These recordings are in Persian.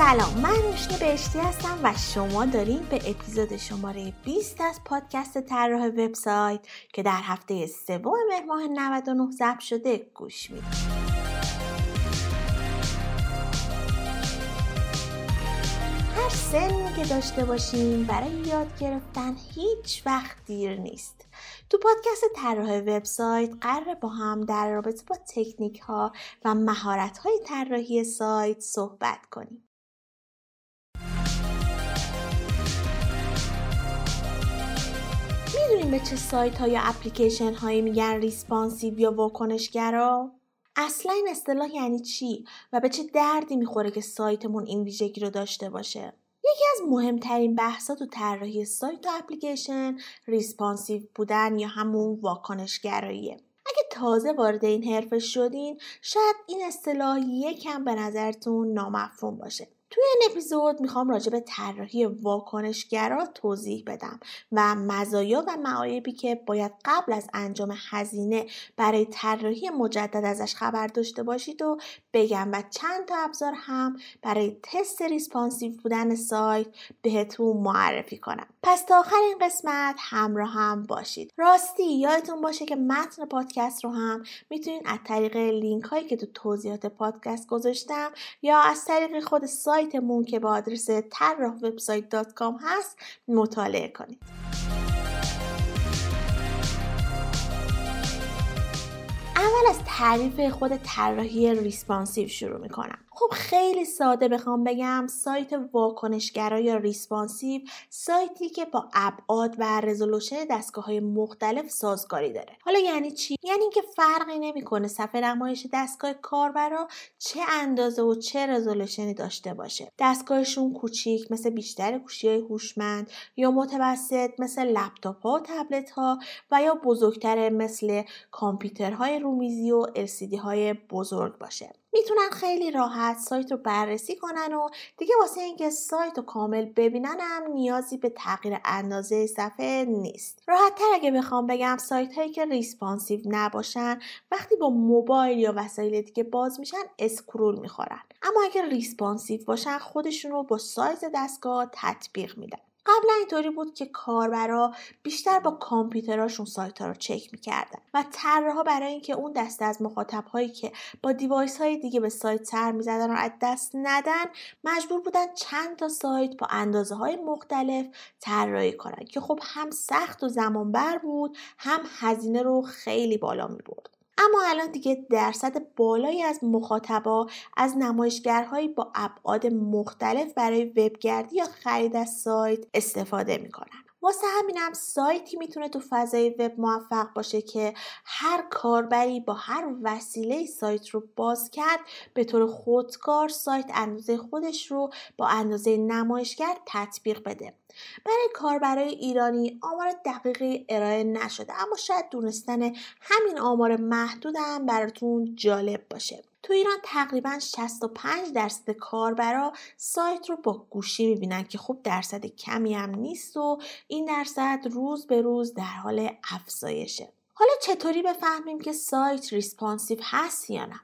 سلام من روشنی بهشتی هستم و شما دارین به اپیزود شماره 20 از پادکست طراح وبسایت که در هفته سوم مهر ماه 99 ضبط شده گوش می‌دید هر سنی که داشته باشیم برای یاد گرفتن هیچ وقت دیر نیست. تو پادکست طراح وبسایت قرار با هم در رابطه با تکنیک ها و مهارت های طراحی سایت صحبت کنیم. می‌دونیم به چه سایت ها یا اپلیکیشن هایی میگن responsive یا واکنشگرا؟ اصلا این اصطلاح یعنی چی و به چه دردی می‌خوره که سایتمون این ویژگی رو داشته باشه؟ یکی از مهمترین بحثا تو طراحی سایت و اپلیکیشن responsive بودن یا همون واکنشگراییه. اگه تازه وارد این حرفه شدین شاید این اصطلاح یکم به نظرتون نامفهوم باشه. توی این اپیزود می‌خوام راجع به طراحی واکنشگرا توضیح بدم و مزایا و معایبی که باید قبل از انجام هزینه برای طراحی مجدد ازش خبر داشته باشید و بگم و چند تا ابزار هم برای تست responsive بودن سایت بهتون معرفی کنم. پس تا آخر این قسمت همراه هم باشید. راستی یادتون باشه که متن پادکست رو هم می‌تونید از طریق لینک هایی که تو توضیحات پادکست گذاشتم یا از طریق خود سایتمون که با آدرس طراح وبسایت هست مطالعه کنید. اول از تعریف خود طراحی responsive شروع می‌کنم. خب خیلی ساده بخوام بگم سایت واکنشگرا یا responsive سایتی که با ابعاد و resolution دستگاه های مختلف سازگاری داره. حالا یعنی چی؟ یعنی اینکه فرقی نمی‌کنه صفحه نمایش دستگاه کاربرا چه اندازه و چه resolution ی داشته باشه. دستگاهشون کوچیک مثل بیشتر گوشی های هوشمند یا متوسط مثل لپتاپ ها و تبلت ها و یا بزرگتر مثل کامپیوترهای رومیزی و LCD های بزرگ باشه. می‌تونن خیلی راحت سایت رو بررسی کنن و دیگه واسه اینکه سایت رو کامل ببینن هم نیازی به تغییر اندازه صفحه نیست. راحت تر اگه بخوام بگم سایت هایی که responsive نباشن وقتی با موبایل یا وسایل دیگه باز میشن scroll می‌خورن. اما اگه responsive باشن خودشون رو با سایز دستگاه تطبیق میدن. قبلا اینطوری بود که کاربرا بیشتر با کامپیوتراشون سایت ها رو چک می‌کردن و طراحا برای اینکه اون دسته از مخاطب هایی که با device های دیگه به سایت سر می‌زدن رو از دست ندن مجبور بودن چند تا سایت با اندازه های مختلف طراحی کنن که خب هم سخت و زمان بر بود هم هزینه رو خیلی بالا می برد. اما الان دیگه درصد بالایی از مخاطبا از نمایشگرهایی با ابعاد مختلف برای وبگردی یا خرید از سایت استفاده می‌کنن. واسه همینم سایتی می‌تونه تو فضای وب موفق باشه که هر کاربری با هر وسیله سایت رو باز کرد به طور خودکار سایت اندازه خودش رو با اندازه نمایشگر تطبیق بده. برای کاربرای ایرانی آمار دقیقی ارائه نشده اما شاید دونستن همین آمار محدود هم براتون جالب باشه. تو ایران تقریبا 65 درصد کاربرا سایت رو با گوشی می‌بینن که خوب درصد کمی هم نیست و این درصد روز به روز در حال افزایشه. حالا چطوری بفهمیم که سایت responsive هست یا نه؟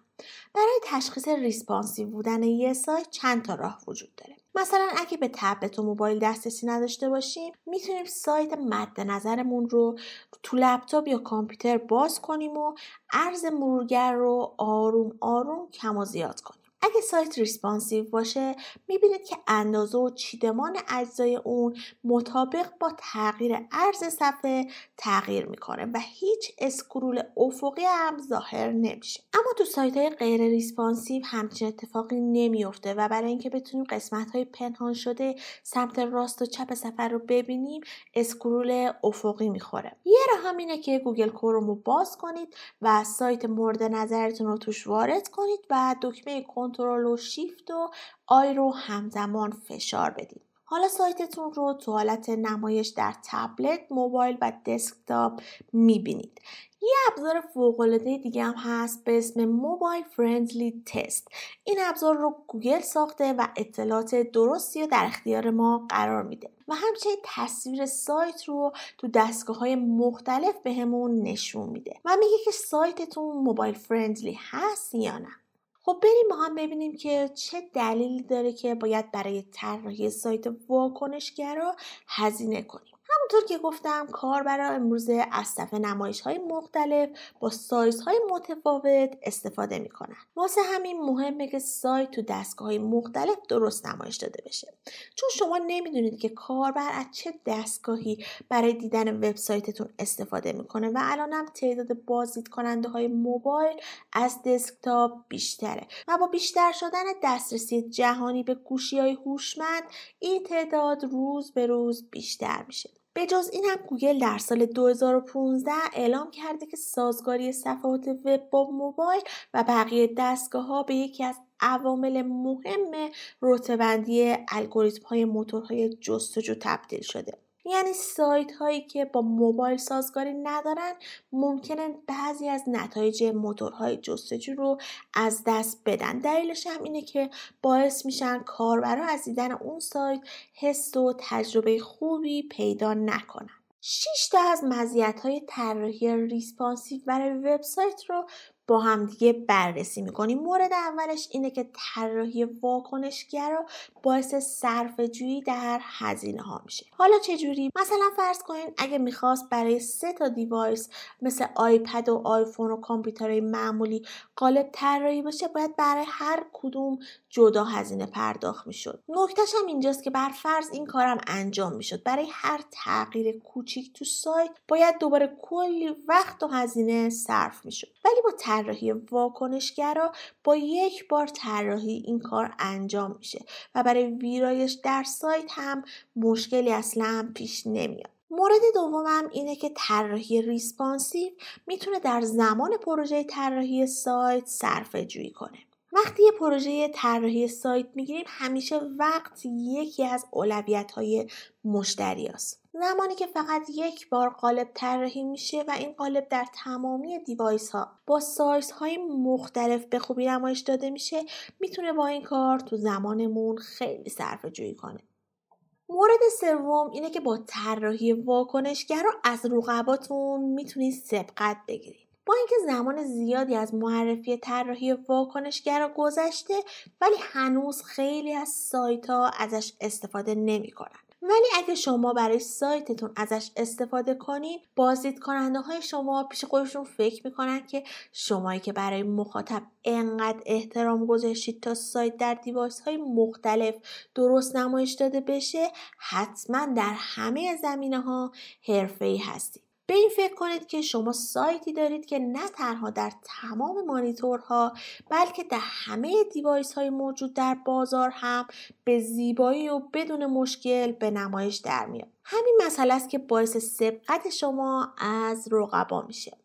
برای تشخیص responsive بودن یه سایت چند تا راه وجود داره؟ مثلا اگه به تبلت و موبایل دسترسی نداشته باشیم می‌تونیم سایت مد نظرمون رو تو لپتاپ یا کامپیوتر باز کنیم و عرض مرورگر رو آروم آروم کم و زیاد کنیم. اگه سایت responsive باشه می‌بینید که اندازه و چیدمان اجزای اون مطابق با تغییر عرض صفحه تغییر می‌کنه و هیچ scroll افقی هم ظاهر نمیشه. اما تو سایت های غیر responsive همچین اتفاقی نمیفته و برای اینکه بتونیم قسمت های پنهان شده سمت راست و چپ صفحه رو ببینیم scroll افقی می‌خوره. یه راه هم اینه که گوگل کروم رو باز کنید و سایت مورد نظرتون رو توش وارد کنید و دکمه Ctrl و شیفت و I رو همزمان فشار بدید. حالا سایتتون رو تو حالت نمایش در تبلت، موبایل و دسکتاپ می‌بینید. یه ابزار فوقالعاده دیگه هم هست به اسم Mobile-Friendly Test این ابزار رو گوگل ساخته و اطلاعات درستی رو در اختیار ما قرار میده و همچنین تصویر سایت رو تو دستگاه های مختلف بهمون به نشون میده و میگه که سایتتون موبایل فرندلی هست یا نه خب بریم با هم ببینیم که چه دلیلی داره که باید برای طراحی سایت واکنشگرا هزینه کنیم. همونطور که گفتم کاربرا امروز از صفحه نمایش های مختلف با سایز های متفاوت استفاده می‌کنن. واسه همین مهمه که سایت تو دستگاه های مختلف درست نمایش داده بشه. چون شما نمی‌دونید که کاربر از چه دستگاهی برای دیدن وبسایتتون استفاده می‌کنه و الانم تعداد بازدید کننده های موبایل از دسکتاپ بیشتره و با بیشتر شدن دسترسی جهانی به گوشی های هوشمند این تعداد روز به روز بیشتر میشه. به جز این هم گوگل در سال 2015 اعلام کرده که سازگاری صفحات وب با موبایل و بقیه دستگاه ها به یکی از عوامل مهم رتبندی الگوریتم های موتورهای جستجو تبدیل شده. یعنی سایت هایی که با موبایل سازگاری ندارن ممکنه بعضی از نتایج موتورهای جستجو رو از دست بدن. دلیلش هم اینه که باعث میشن کاربرا از دیدن اون سایت حس و تجربه خوبی پیدا نکنن. 6 تا از مزیت های طراحی responsive برای وبسایت رو با همدیگه بررسی می‌کنیم. مورد اولش اینه که طراحی واکنشگرا باعث صرفه جویی در هزینه ها میشه. حالا چه جوری مثلا فرض کنین اگه می‌خواست برای سه تا device مثل آیپد و آیفون و کامپیوترهای معمولی قالب طراحی باشه باید برای هر کدوم جدا هزینه پرداخت می‌شد. نکتهش هم اینجاست که بر فرض این کارم انجام می‌شد. برای هر تغییر کوچیک تو سایت باید دوباره کلی وقت و هزینه صرف می‌شد. ولی با طراحی واکنشگرا با یک بار طراحی این کار انجام میشه و برای ویرایش در سایت هم مشکلی اصلا پیش نمیاد. مورد دومم اینه که طراحی responsive می‌تونه در زمان پروژه طراحی سایت صرفه جویی کنه. وقتی یه پروژه طراحی سایت می‌گیریم همیشه وقت یکی از اولویت های مشتری است. زمانی که فقط یک بار قالب طراحی میشه و این قالب در تمامی دیوایس ها با سایز های مختلف به خوبی نمایش داده میشه می‌تونه با این کار تو زمانمون خیلی صرفه جویی کنه مورد سوم اینه که با طراحی واکنشگرا از رقباتون می‌تونید سبقت بگیرید با اینکه زمان زیادی از معرفی طراحی واکنشگرا گذشته ولی هنوز خیلی از سایت ها ازش استفاده نمی‌کنن. ولی اگه شما برای سایتتون ازش استفاده کنید بازدید کننده های شما پیش خودشون فکر می‌کنن که شمایی که برای مخاطب انقدر احترام گذاشتید تا سایت در دیوایس های مختلف درست نمایش داده بشه حتما در همه زمینه ها حرفه ای هستید. به این فکر کنید که شما سایتی دارید که نه تنها در تمام مانیتورها بلکه در همه device های موجود در بازار هم به زیبایی و بدون مشکل به نمایش در میاد. همین مسئله است که باعث سبقت شما از رقبا میشه.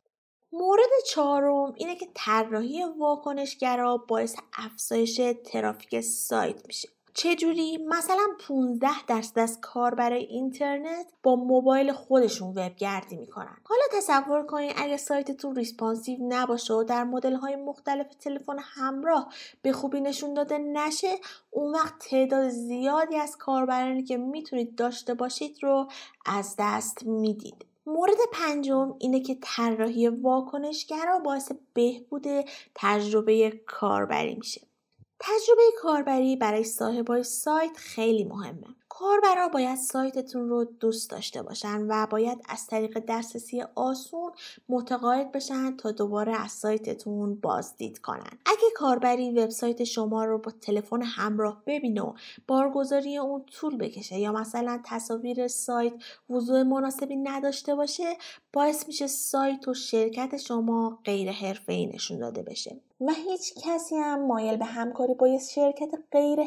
مورد چهارم اینه که طراحی واکنشگرا باعث افزایش ترافیک سایت میشه. چجوری؟ مثلا 15 درصد از کاربرای اینترنت با موبایل خودشون وبگردی می‌کنن. حالا تصور کنید اگه سایتتون responsive نباشه و در مدل های مختلف تلفن همراه به خوبی نشون داده نشه اون وقت تعداد زیادی از کاربرانی که می‌تونید داشته باشید رو از دست می‌دید. مورد پنجم اینه که طراحی واکنشگرا باعث بهبود تجربه کاربری میشه. تجربه کاربری برای صاحبای سایت خیلی مهمه. کاربرا باید سایتتون رو دوست داشته باشن و باید از طریق دسترسی آسون متقاعد بشن تا دوباره از سایتتون بازدید کنن اگه کاربری وبسایت شما رو با تلفن همراه ببینه و بارگذاری اون طول بکشه یا مثلا تصاویر سایت وضوع مناسبی نداشته باشه باعث میشه سایت و شرکت شما غیر حرفه‌ای نشون داده بشه و هیچ کسی هم مایل به همکاری با یه شرکت غیر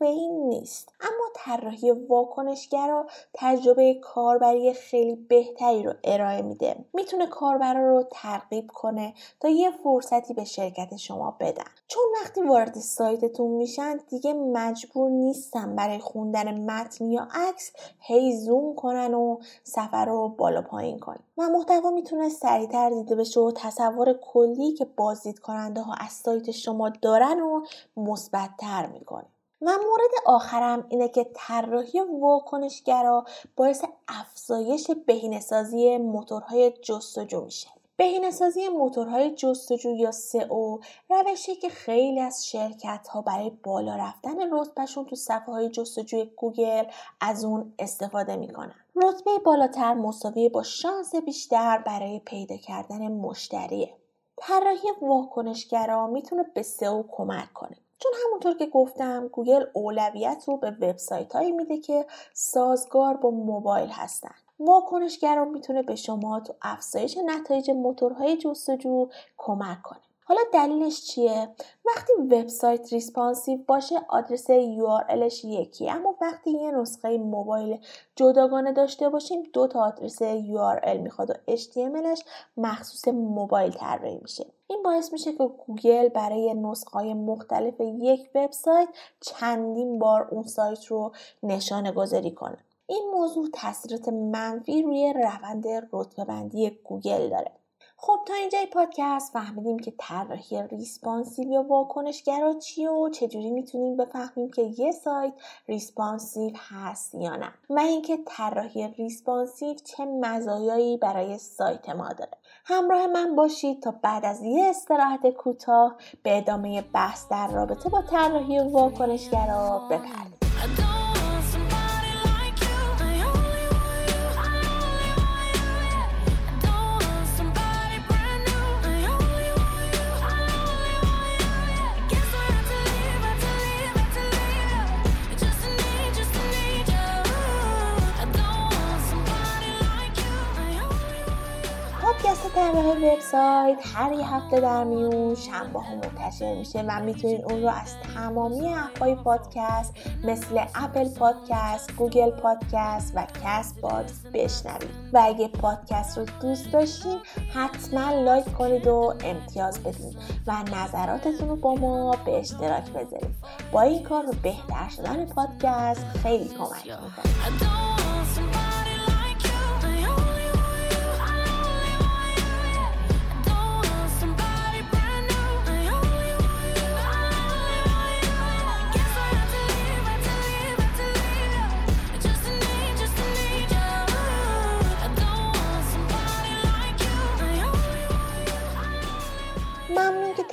ای نیست. اما طراحی واکنشگرا تجربه کاربری خیلی بهتری رو ارائه میده. می‌تونه کاربرا رو ترغیب کنه تا یه فرصتی به شرکت شما بدن. چون وقتی وارد سایتتون میشن دیگه مجبور نیستن برای خوندن متن یا عکس هی زوم کنن و سفر رو بالا پایین کنن. و محتوا می‌تونه سریعتر دیده بشه و تصور کلی که بازدید کننده ها از سایت شما دارن و مثبتتر می‌کنه. و مورد آخرم اینه که طراحی واکنشگرا باعث افزایش بهینه‌سازی موتورهای جستجو میشه. بهینه‌سازی موتورهای جستجو یا سئو روشی که خیلی از شرکت ها برای بالا رفتن رتبهشون تو صفحه های جستجوی گوگل از اون استفاده می‌کنن. رتبه بالاتر مساوی با شانس بیشتر برای پیدا کردن مشتریه. طراحی واکنشگرا می‌تونه به سئو کمک کنه. چون همونطور که گفتم گوگل اولویت رو به وبسایت هایی میده که سازگار با موبایل هستن. واکنشگرا می‌تونه به شما تو افزایش نتایج موتورهای جستجو کمک کنه. حالا دلیلش چیه؟ وقتی وبسایت responsive باشه آدرس URLش یکی اما وقتی یه نسخه موبایل جداگانه داشته باشیم دو تا آدرس URL می‌خواد و HTMLش مخصوص موبایل طراحی میشه. این باعث میشه که گوگل برای نسخه مختلف یک وبسایت چندین بار اون سایت رو نشانه گذاری کنه. این موضوع تاثیرات منفی روی روند رتبه بندی گوگل داره. خب تا اینجای پادکست فهمیدیم که طراحی responsive یا واکنشگرا چیه و چجوری می‌تونیم بفهمیم که یه سایت responsive هست یا نه. و اینکه طراحی responsive چه مزایایی برای سایت ما داره. همراه من باشید تا بعد از یه استراحت کوتاه به ادامه بحث در رابطه با طراحی واکنشگرا بپردازیم طراح وبسایت هر یه هفته در میون شنبه ها منتشر میشه و می‌تونید اون رو از تمامی app های پادکست مثل اپل پادکست، گوگل پادکست و کست باکس بشنوید. و اگه پادکست رو دوست داشتین حتما لایک کنید و امتیاز بدید و نظراتتون رو با ما به اشتراک بذارید. با این کار به بهتر شدن پادکست خیلی کمک می‌کنه.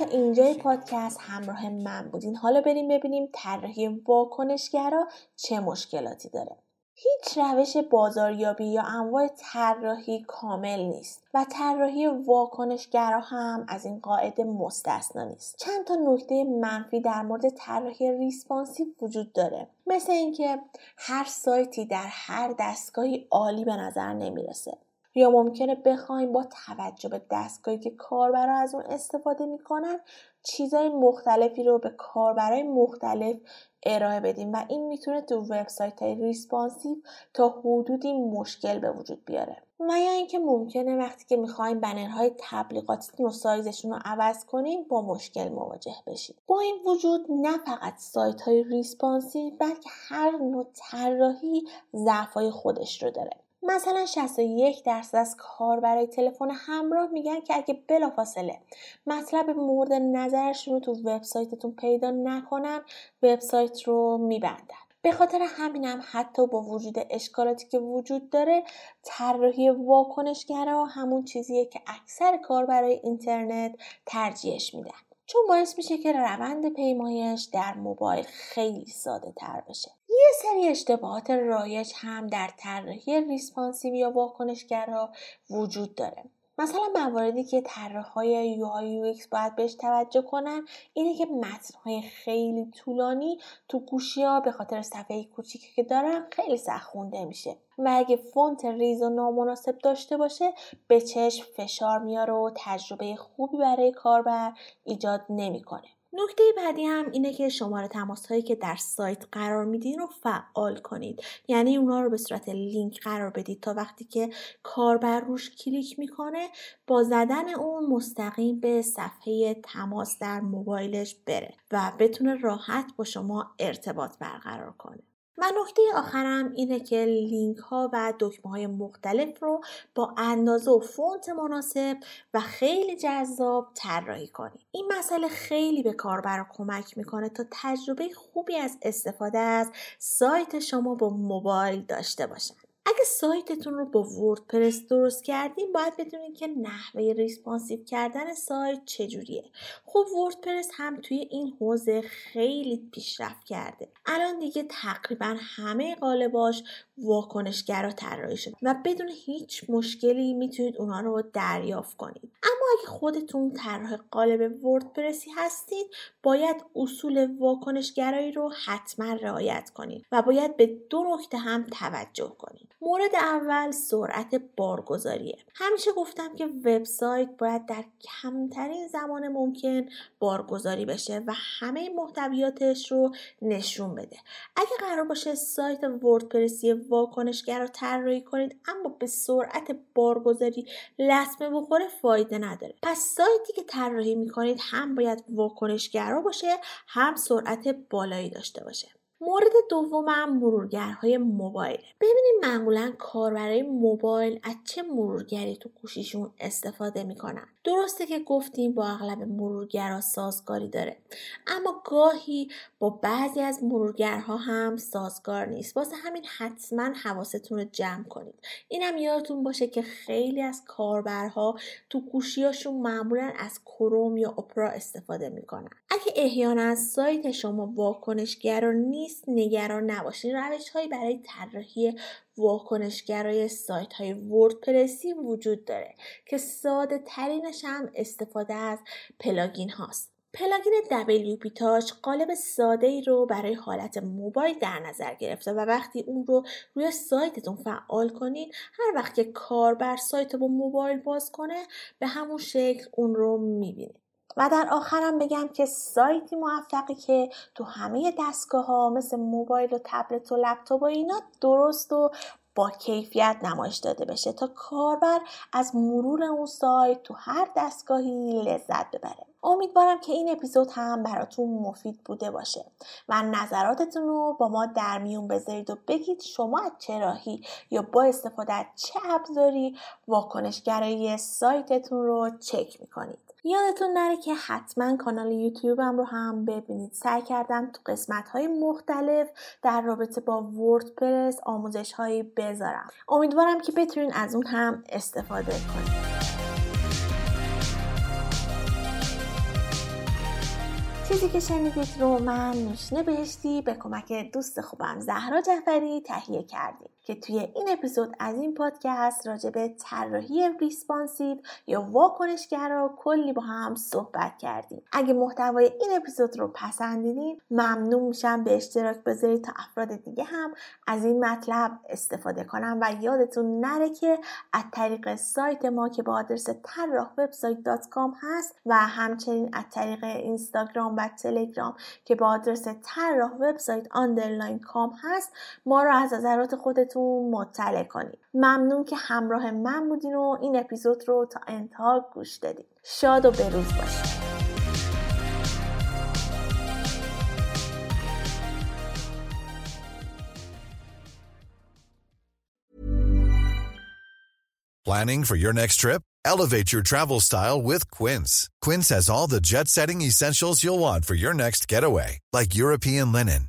تا اینجای پادکست همراه من بودین. حالا بریم ببینیم طراحی واکنشگرا چه مشکلاتی داره. هیچ روش بازاریابی یا انواع طراحی کامل نیست و طراحی واکنشگرا هم از این قاعده مستثنا نیست. چند تا نکته منفی در مورد طراحی ریسپانسیو وجود داره. مثل اینکه هر سایتی در هر دستگاهی عالی به نظر نمی‌رسه. یا ممکنه بخوایم با توجه به دستگاهی که کاربرا از اون استفاده می‌کنن چیزای مختلفی رو به کاربرای مختلف ارائه بدیم و این می‌تونه تو وبسایت های responsive تا حدودی مشکل به وجود بیاره. و یا اینکه ممکنه وقتی که می‌خوایم بنرهای تبلیغاتی و سایزشون رو عوض کنیم با مشکل مواجه بشیم. با این وجود نه فقط سایت های responsive بلکه هر نوع طراحی ضعفای خودش رو داره. مثلا 61 درصد از کاربرای تلفن همراه میگن که اگه بلافاصله مطلب مورد نظرشون رو تو وبسایتتون پیدا نکنن وبسایت رو میبندن. به خاطر همینم حتی با وجود اشکالاتی که وجود داره طراحی واکنشگرا همون چیزیه که اکثر کاربرای اینترنت ترجیحش میدن. چون باعث میشه که روند پیمایش در موبایل خیلی ساده تر بشه. یه سری اشتباهات رایج هم در طراحی responsive یا واکنشگرا وجود داره. مثلا مواردی که طراحهای UI باید بهش توجه کنن اینه که متنهای خیلی طولانی تو گوشی ها به خاطر صفحه کوچیکی که دارن خیلی سخت خونده میشه و اگه فونت ریز و نامناسب داشته باشه به چشم فشار میاره و تجربه خوبی برای کاربر ایجاد نمی‌کنه. نکته بعدی هم اینه که شماره تماس هایی که در سایت قرار میدین رو فعال کنید. یعنی اونا رو به صورت لینک قرار بدید تا وقتی که کاربر روش کلیک می‌کنه با زدن اون مستقیم به صفحه تماس در موبایلش بره و بتونه راحت با شما ارتباط برقرار کنه. و نکته آخرم اینه که لینک ها و دکمه های مختلف رو با اندازه و فونت مناسب و خیلی جذاب طراحی کنید. این مسئله خیلی به کاربر کمک می‌کنه تا تجربه خوبی از استفاده از سایت شما با موبایل داشته باشن. اگه سایتتون رو با وردپرس درست کردین باید بدونید که نحوه responsive کردن سایت چجوریه. خب وردپرس هم توی این حوزه خیلی پیشرفت کرده. الان دیگه تقریبا همه قالباش واکنشگرا طراحی شده و بدون هیچ مشکلی می‌تونید اونها رو دریافت کنید. اما اگه خودتون طراح قالب وردپرسی هستید باید اصول واکنشگرایی رو حتما رعایت کنید و باید به دو نکته هم توجه کنید مورد اول سرعت بارگذاریه. همیشه گفتم که وبسایت باید در کمترین زمان ممکن بارگذاری بشه و همه محتویاتش رو نشون بده. اگه قرار باشه سایت وردپرسی واکنشگر رو طراحی کنید اما به سرعت بارگذاری لطمه بخوره فایده نداره. پس سایتی که طراحی می‌کنید هم باید واکنشگرا باشه هم سرعت بالایی داشته باشه. مورد دومم مرورگرهای موبایل. ببینیم معمولا کاربرای موبایل از چه مرورگری تو گوشیشون استفاده می‌کنن. درسته که گفتیم با اغلب مرورگرها سازگاری داره اما گاهی با بعضی از مرورگرها هم سازگار نیست. واسه همین حتما حواستون رو جمع کنید. اینم یادتون باشه که خیلی از کاربرها تو گوشیاشون معمولا از کروم یا اپرا استفاده می‌کنن. اگه احیانا سایت شما واکنشگرا نیست نگران نباشید روش هایی برای طراحی واکنشگرای سایت های وردپرسی وجود داره که ساده ترینش هم استفاده از plugin هاست. plugin WPtouch قالب ساده ای رو برای حالت موبایل در نظر گرفته و وقتی اون رو روی سایتتون فعال کنید هر وقت که کاربر سایت با موبایل باز کنه به همون شکل اون رو می‌بینید و در آخرم بگم که سایتی موفقی که تو همه دستگاه ها مثل موبایل و تبلت و لپتاپ و اینا درست و با کیفیت نمایش داده بشه تا کاربر از مرور اون سایت تو هر دستگاهی لذت ببره. امیدوارم که این اپیزود هم براتون مفید بوده باشه و نظراتتون رو با ما در میون بذارید و بگید شما از چه راهی یا با استفاده از چه ابزاری واکنشگرایی سایتتون رو چک می‌کنید. یادتون نره که حتما کانال یوتیوبم رو هم ببینید. سعی کردم تو قسمت های مختلف در رابطه با وردپرس آموزش هایی بذارم. امیدوارم که بتونین از اون هم استفاده کنید. چیزی که شنیدید رو من نوشنه بهشتی به کمک دوست خوبم زهرا جعفری تهیه کردیم. که توی این اپیزود از این پادکست راجع به طراحی responsive یا واکنشگرا کلی با هم صحبت کردیم. اگه محتوای این اپیزود رو پسندیدین ممنون میشم به اشتراک بذارید تا افراد دیگه هم از این مطلب استفاده کنن و یادتون نره که از طریق سایت ما که با آدرس طراح هست و همچنین از طریق اینستاگرام و تلگرام که با آدرس طراح وبسایت underline com هست ما رو از نظرات خودتون مطلع کنید ممنون که همراه من بودین و این اپیزود رو تا انتها گوش دادین شاد و بروز باشید Planning for your next trip? Elevate your travel style with Quince. Quince has all the jet setting essentials you'll want for your next getaway, like European linen,